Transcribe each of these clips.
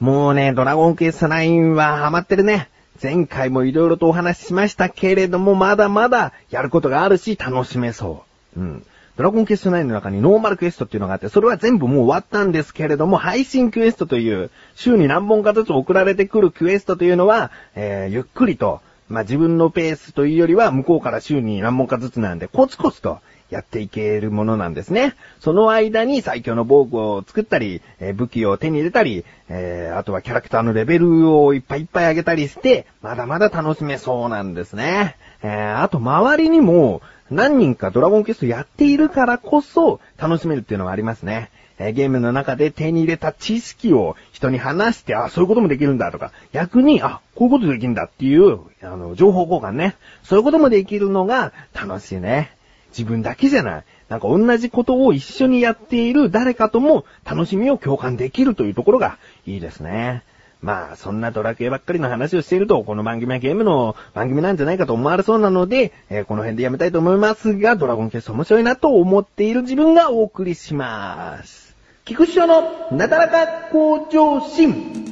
もうね、ドラゴンクエスト9はハマってるね。前回も色々とお話ししましたけれども、まだまだやることがあるし楽しめそう。うん。ドラゴンクエスト9の中にノーマルクエストっていうのがあって、それは全部もう終わったんですけれども、配信クエストという、週に何本かずつ送られてくるクエストというのは、えー、ゆっくりと、まあ、自分のペースというよりは、向こうから週に何本かずつなんで、コツコツとやっていけるものなんですね。その間に最強の防具を作ったり、えー、武器を手に入れたり、えー、あとはキャラクターのレベルをいっぱいいっぱい上げたりして、まだまだ楽しめそうなんですね。えー、あと周りにも、何人かドラゴンクエストやっているからこそ楽しめるっていうのがありますね。え、ゲームの中で手に入れた知識を人に話して、あ、そういうこともできるんだとか、逆に、あ、こういうことできるんだっていう、あの、情報交換ね。そういうこともできるのが楽しいね。自分だけじゃない。なんか同じことを一緒にやっている誰かとも楽しみを共感できるというところがいいですね。まあ、そんなドラクエばっかりの話をしていると、この番組はゲームの番組なんじゃないかと思われそうなので、えー、この辺でやめたいと思いますが、ドラゴンケース面白いなと思っている自分がお送りします。菊池のなだらか向上心。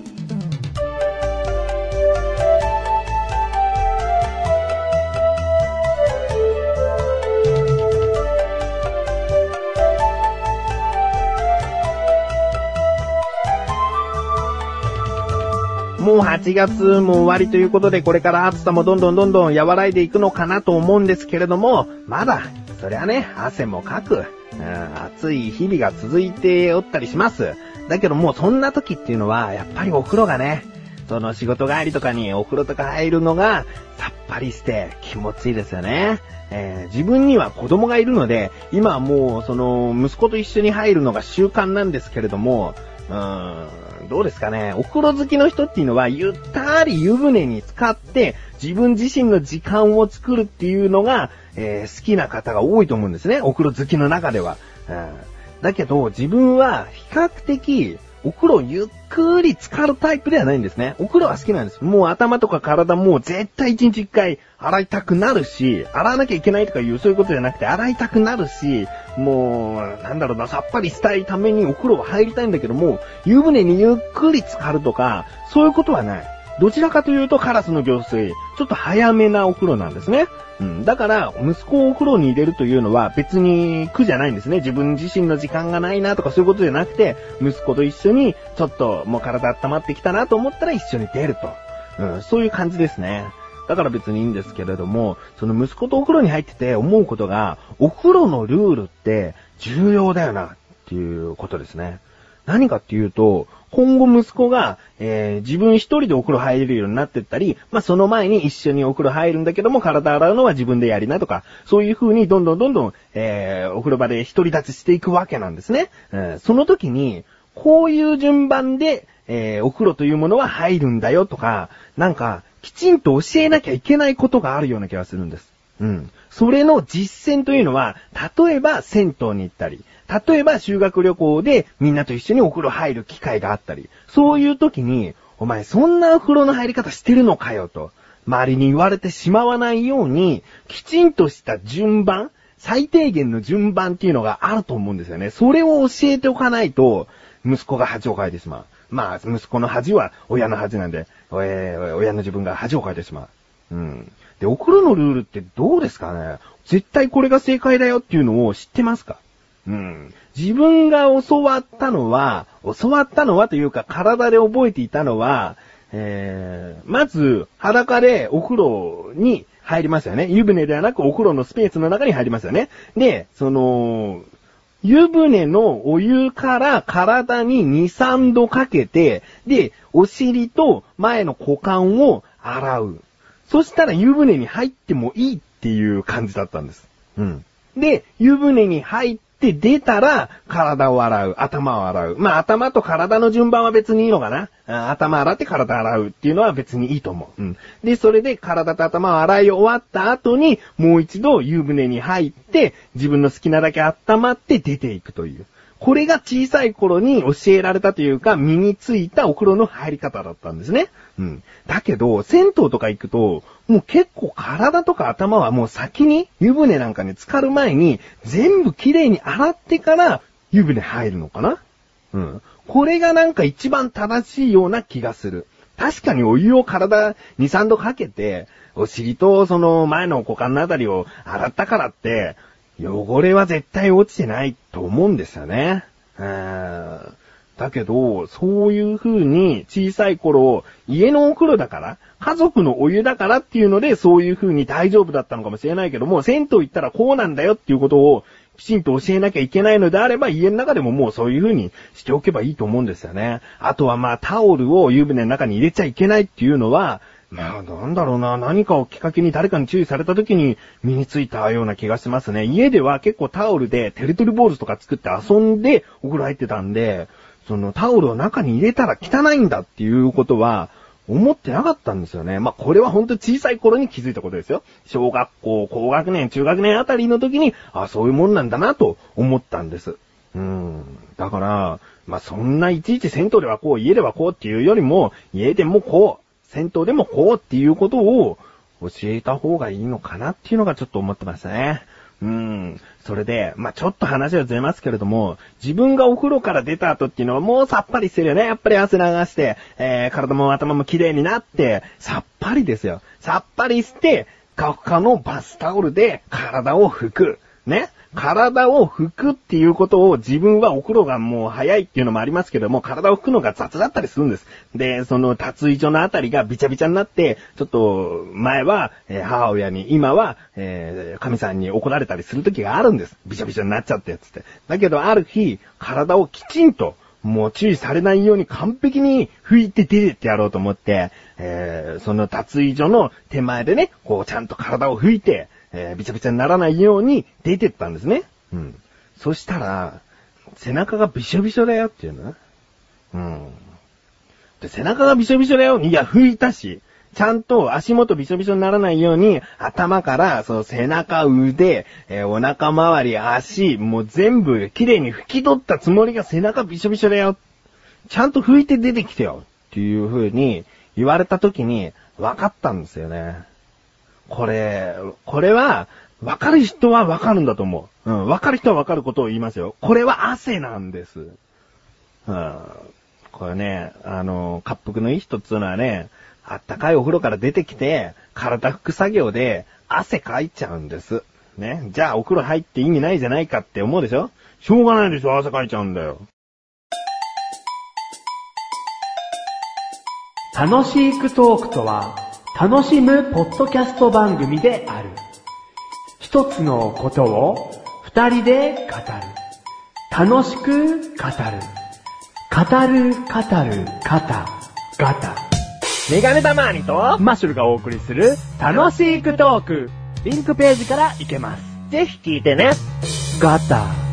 もう8月も終わりということで、これから暑さもどんどんどんどん和らいでいくのかなと思うんですけれども、まだ、そりゃね、汗もかく、うん、暑い日々が続いておったりします。だけどもうそんな時っていうのは、やっぱりお風呂がね、その仕事帰りとかにお風呂とか入るのがさっぱりして気持ちいいですよね。えー、自分には子供がいるので、今はもうその息子と一緒に入るのが習慣なんですけれども、うん、どうですかね。お風呂好きの人っていうのは、ゆったり湯船に浸かって、自分自身の時間を作るっていうのが、えー、好きな方が多いと思うんですね。お風呂好きの中では。うん、だけど、自分は比較的、お風呂ゆっくり浸かるタイプではないんですね。お風呂は好きなんです。もう頭とか体も絶対一日一回洗いたくなるし、洗わなきゃいけないとかいうそういうことじゃなくて洗いたくなるし、もう、なんだろうな、さっぱりしたいためにお風呂は入りたいんだけども、湯船にゆっくり浸かるとか、そういうことはない。どちらかというとカラスの行水、ちょっと早めなお風呂なんですね。うん。だから、息子をお風呂に入れるというのは別に苦じゃないんですね。自分自身の時間がないなとかそういうことじゃなくて、息子と一緒に、ちょっともう体温まってきたなと思ったら一緒に出ると。うん、そういう感じですね。だから別にいいんですけれども、その息子とお風呂に入ってて思うことが、お風呂のルールって重要だよなっていうことですね。何かっていうと、今後息子が、えー、自分一人でお風呂入れるようになってったり、まあ、その前に一緒にお風呂入るんだけども、体洗うのは自分でやりなとか、そういう風にどんどんどんどん、えー、お風呂場で独り立ちしていくわけなんですね。えー、その時に、こういう順番で、えー、お風呂というものは入るんだよとか、なんか、きちんと教えなきゃいけないことがあるような気がするんです。うん。それの実践というのは、例えば銭湯に行ったり、例えば修学旅行でみんなと一緒にお風呂入る機会があったり、そういう時に、お前そんなお風呂の入り方してるのかよと、周りに言われてしまわないように、きちんとした順番、最低限の順番っていうのがあると思うんですよね。それを教えておかないと、息子が恥をかいてしまう。まあ、息子の恥は親の恥なんで、えー、親の自分が恥をかいてしまう。うん。で、お風呂のルールってどうですかね？絶対これが正解だよっていうのを知ってますか？うん。自分が教わったのは、教わったのはというか体で覚えていたのは、えー、まず、裸でお風呂に入りますよね。湯船ではなくお風呂のスペースの中に入りますよね。で、その、湯船のお湯から体に2、3度かけて、で、お尻と前の股間を洗う。そしたら湯船に入ってもいいっていう感じだったんです。うん。で、湯船に入っで、出たら、体を洗う、頭を洗う。まあ、頭と体の順番は別にいいのかな頭洗って体洗うっていうのは別にいいと思う。うん。で、それで体と頭を洗い終わった後に、もう一度湯船に入って、自分の好きなだけ温まって出ていくという。これが小さい頃に教えられたというか、身についたお風呂の入り方だったんですね。うん。だけど、銭湯とか行くと、もう結構体とか頭はもう先に湯船なんかに浸かる前に、全部きれいに洗ってから湯船入るのかなうん。これがなんか一番正しいような気がする。確かにお湯を体2、3度かけて、お尻とその前の股間のあたりを洗ったからって、汚れは絶対落ちてないと思うんですよね。うんだけど、そういう風に小さい頃、家のお風呂だから、家族のお湯だからっていうので、そういう風に大丈夫だったのかもしれないけども、銭湯行ったらこうなんだよっていうことを、きちんと教えなきゃいけないのであれば、家の中でももうそういう風にしておけばいいと思うんですよね。あとはまあ、タオルを湯船の中に入れちゃいけないっていうのは、まあ、なんだろうな、何かをきっかけに誰かに注意された時に身についたような気がしますね。家では結構タオルでテレトルボールとか作って遊んでお風呂入ってたんで、そのタオルを中に入れたら汚いんだっていうことは、思ってなかったんですよね。まあ、これは本当に小さい頃に気づいたことですよ。小学校、高学年、中学年あたりの時に、あ、そういうもんなんだなと思ったんです。うん。だから、まあ、そんないちいち銭湯ではこう、家ではこうっていうよりも、家でもこう、銭湯でもこうっていうことを教えた方がいいのかなっていうのがちょっと思ってましたね。うん。それで、まあ、ちょっと話はずれますけれども、自分がお風呂から出た後っていうのはもうさっぱりしてるよね。やっぱり汗流して、えー、体も頭も綺麗になって、さっぱりですよ。さっぱりして、カフカのバスタオルで体を拭く。ね。体を拭くっていうことを自分はお風呂がもう早いっていうのもありますけども、体を拭くのが雑だったりするんです。で、その脱衣所のあたりがビチャビチャになって、ちょっと前は、え母親に、今は、え神さんに怒られたりする時があるんです。ビチャビチャになっちゃって、つって。だけどある日、体をきちんと、もう注意されないように完璧に拭いて出てってやろうと思って、えーその脱衣所の手前でね、こうちゃんと体を拭いて、えービチャビチャにならないように出てったんですね。うん。そしたら、背中がびしょびしょだよっていうのうん。で、背中がびしょびしょだよ。いや、拭いたし。ちゃんと足元びしょびしょにならないように、頭から、その背中、腕、えーお腹周り、足、もう全部綺麗に拭き取ったつもりが背中びしょびしょだよ。ちゃんと拭いて出てきてよ。っていう風に言われた時に分かったんですよね。これ、これは、分かる人は分かるんだと思う。うん、分かる人は分かることを言いますよ。これは汗なんです。うん。これね、あの、滑腹のいい人っつうのはね、あったかいお風呂から出てきて、体拭く作業で汗かいちゃうんです。ね。じゃあお風呂入って意味ないじゃないかって思うでしょ？しょうがないでしょ汗かいちゃうんだよ。楽しくトークとは、楽しむポッドキャスト番組である。一つのことを二人で語る。楽しく語る。語る、語る、語、ガタ。メガネたまーにと、マッシュルがお送りする楽しくトーク。リンクページから行けます。ぜひ聞いてね。ガタ。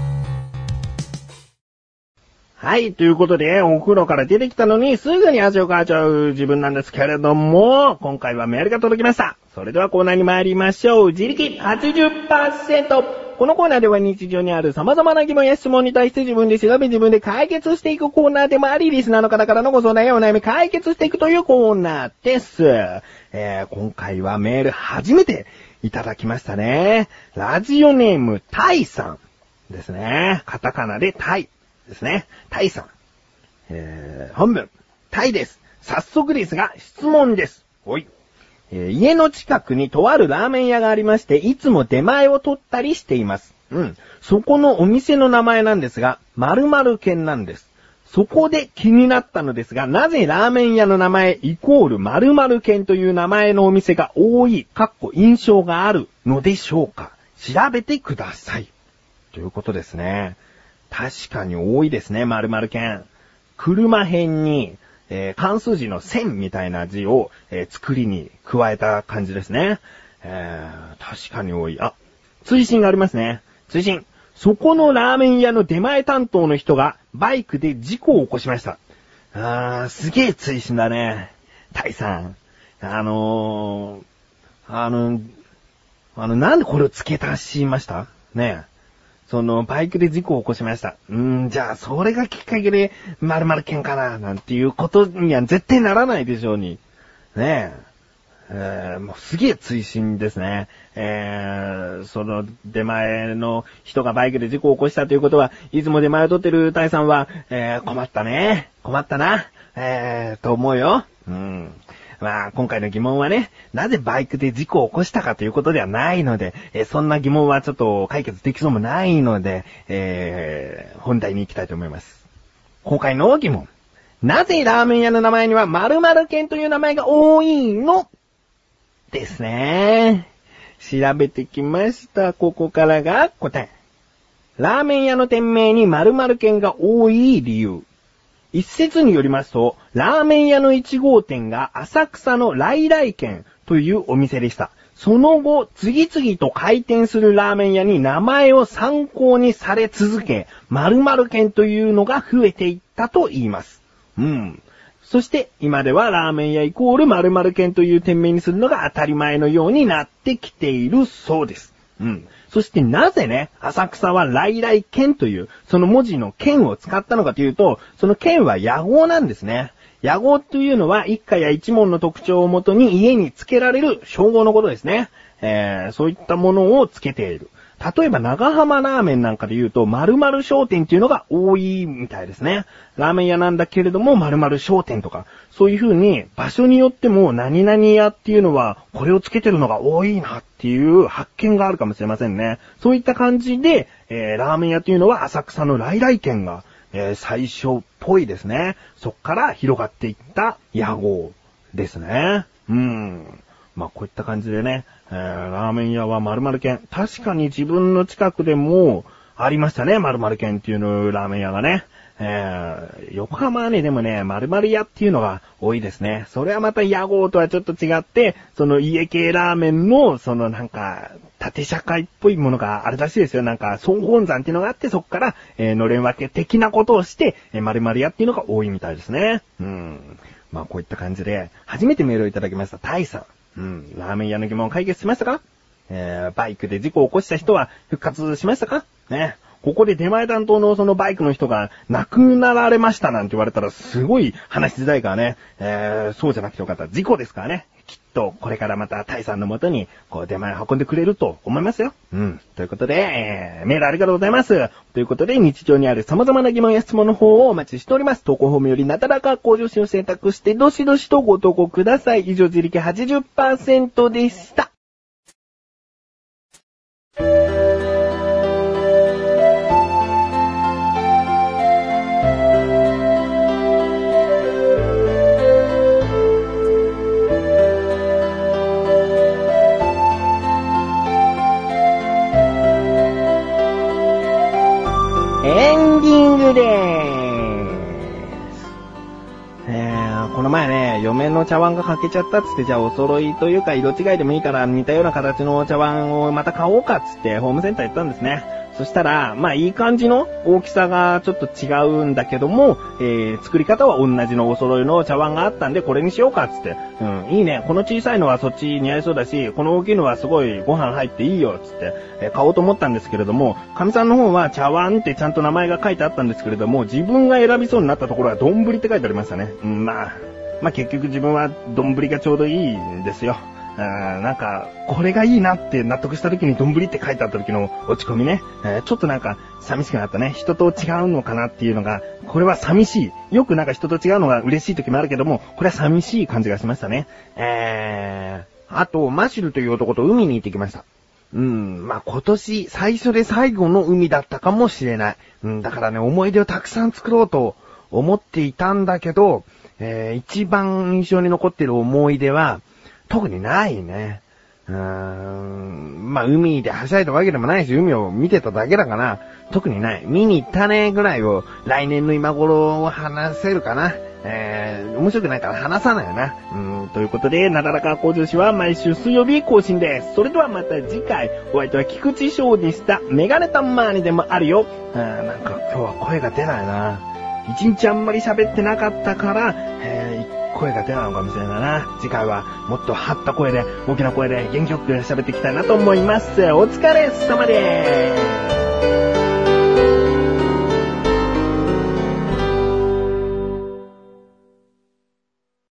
はい、ということで、お風呂から出てきたのに、すぐに汗をかいちゃう自分なんですけれども、今回はメールが届きました。それではコーナーに参りましょう。自力80%。このコーナーでは日常にある様々な疑問や質問に対して自分で調べ自分で解決していくコーナーでもあり、リスナーの方からのご相談やお悩み解決していくというコーナーです。えー、今回はメール初めていただきましたね。ラジオネームタイさんですね。カタカナでタイですね。タイさん。えー、本文。タイです。早速ですが、質問です。おい。えー家の近くにとあるラーメン屋がありまして、いつも出前を取ったりしています。うん。そこのお店の名前なんですが、〇〇県なんです。そこで気になったのですが、なぜラーメン屋の名前イコール〇〇県という名前のお店が多い、かっこ印象があるのでしょうか調べてください。ということですね。確かに多いですね、〇〇県。車辺に、えー関数字の線みたいな字を、えー作りに加えた感じですね。えー確かに多い。あ、追伸がありますね。追伸。そこのラーメン屋の出前担当の人がバイクで事故を起こしました。あー、すげえ追伸だね。タイさん。あのー、あの、あの、なんでこれを付け足しました？ねえ。その、バイクで事故を起こしました。うーん、じゃあ、それがきっかけで、〇〇県かな、なんていうことには絶対ならないでしょうに。ねえ。えー、もうすげえ追伸ですね。えー、その出前の人がバイクで事故を起こしたということは、いつも出前を取ってるタイさんは、えー、困ったね。困ったな。えー、と思うよ。うん。まあ、今回の疑問はね、なぜバイクで事故を起こしたかということではないので、えー、そんな疑問はちょっと解決できそうもないので、えー、本題に行きたいと思います。今回の疑問。なぜラーメン屋の名前には〇〇県という名前が多いの？ですね。調べてきました。ここからが答え。ラーメン屋の店名に〇〇県が多い理由。一説によりますと、ラーメン屋の1号店が浅草の来来軒というお店でした。その後、次々と開店するラーメン屋に名前を参考にされ続け、〇〇県というのが増えていったと言います。うん。そして今ではラーメン屋イコール〇〇県という店名にするのが当たり前のようになってきているそうです。うん。そしてなぜね、浅草は来来県という、その文字の剣を使ったのかというと、その剣は野号なんですね。野号というのは一家や一門の特徴をもとに家に付けられる称号のことですね。えー、そういったものを付けている。例えば長浜ラーメンなんかで言うと、〇〇商店っていうのが多いみたいですね。ラーメン屋なんだけれども、〇〇商店とか、そういう風に場所によっても何々屋っていうのは、これをつけてるのが多いなっていう発見があるかもしれませんね。そういった感じで、えー、ラーメン屋っていうのは浅草の来来店が、えー、最初っぽいですね。そっから広がっていった屋号ですね。うん。まあ、こういった感じでね、えー、ラーメン屋は〇〇県。確かに自分の近くでもありましたね、〇〇県っていうのラーメン屋がね。えー、横浜はね、でもね、〇〇屋っていうのが多いですね。それはまた屋号とはちょっと違って、その家系ラーメンの、そのなんか、縦社会っぽいものがあるらしいですよ。なんか、総本山っていうのがあって、そっから、えー、のれん分け的なことをして、えー、〇〇屋っていうのが多いみたいですね。うん。まあ、こういった感じで、初めてメールをいただきました、タイさん。うん。ラーメン屋の疑問解決しましたか？えー、バイクで事故を起こした人は復活しましたか？ね。ここで出前担当のそのバイクの人が亡くなられましたなんて言われたらすごい話しづらいからね。えー、そうじゃなくてよかった。事故ですからね。きっとこれからまたタイさんのもとにこう出前運んでくれると思いますよ。うん。ということで、えー、メールありがとうございます。ということで日常にある様々な疑問や質問の方をお待ちしております。投稿フォームよりなだらか向上心を選択してどしどしとご投稿ください。以上自力80%でした。この前ね嫁の茶碗が欠けちゃったっつって、じゃあお揃いというか色違いでもいいから似たような形の茶碗をまた買おうかっつってホームセンター行ったんですね。そしたら、まあいい感じの大きさがちょっと違うんだけども、えー、作り方は同じのお揃いの茶碗があったんでこれにしようかっつって、うん、いいね。この小さいのはそっち似合いそうだし、この大きいのはすごいご飯入っていいよっつって、えー、買おうと思ったんですけれども、神さんの方は茶碗ってちゃんと名前が書いてあったんですけれども、自分が選びそうになったところは丼って書いてありましたね。うん、まあ、まあ、結局自分は丼がちょうどいいんですよ。なんか、これがいいなって納得した時に丼って書いてあった時の落ち込みね、ちょっとなんか寂しくなったね。人と違うのかなっていうのが、これは寂しい。よくなんか人と違うのが嬉しい時もあるけども、これは寂しい感じがしましたね。えー、あと、マシュルという男と海に行ってきました。うん、まあ、今年最初で最後の海だったかもしれない。うん、だからね、思い出をたくさん作ろうと思っていたんだけど、えー、一番印象に残ってる思い出は、特にないね。うーん、まあ、海ではしゃいだわけでもないし、海を見てただけだから、特にない。見に行ったねぐらいを、来年の今頃を話せるかな。えー、面白くないから話さないよな。うん、ということで、なだらか向上心は毎週水曜日更新です。それではまた次回、お相手は菊池翔でした。メガネたまーにでもあるよ。あなんか今日は声が出ないな。一日あんまり喋ってなかったから、えー、声が出ないのかもしれないな。次回はもっと張った声で、大きな声で元気よく喋っていきたいなと思います。お疲れ様です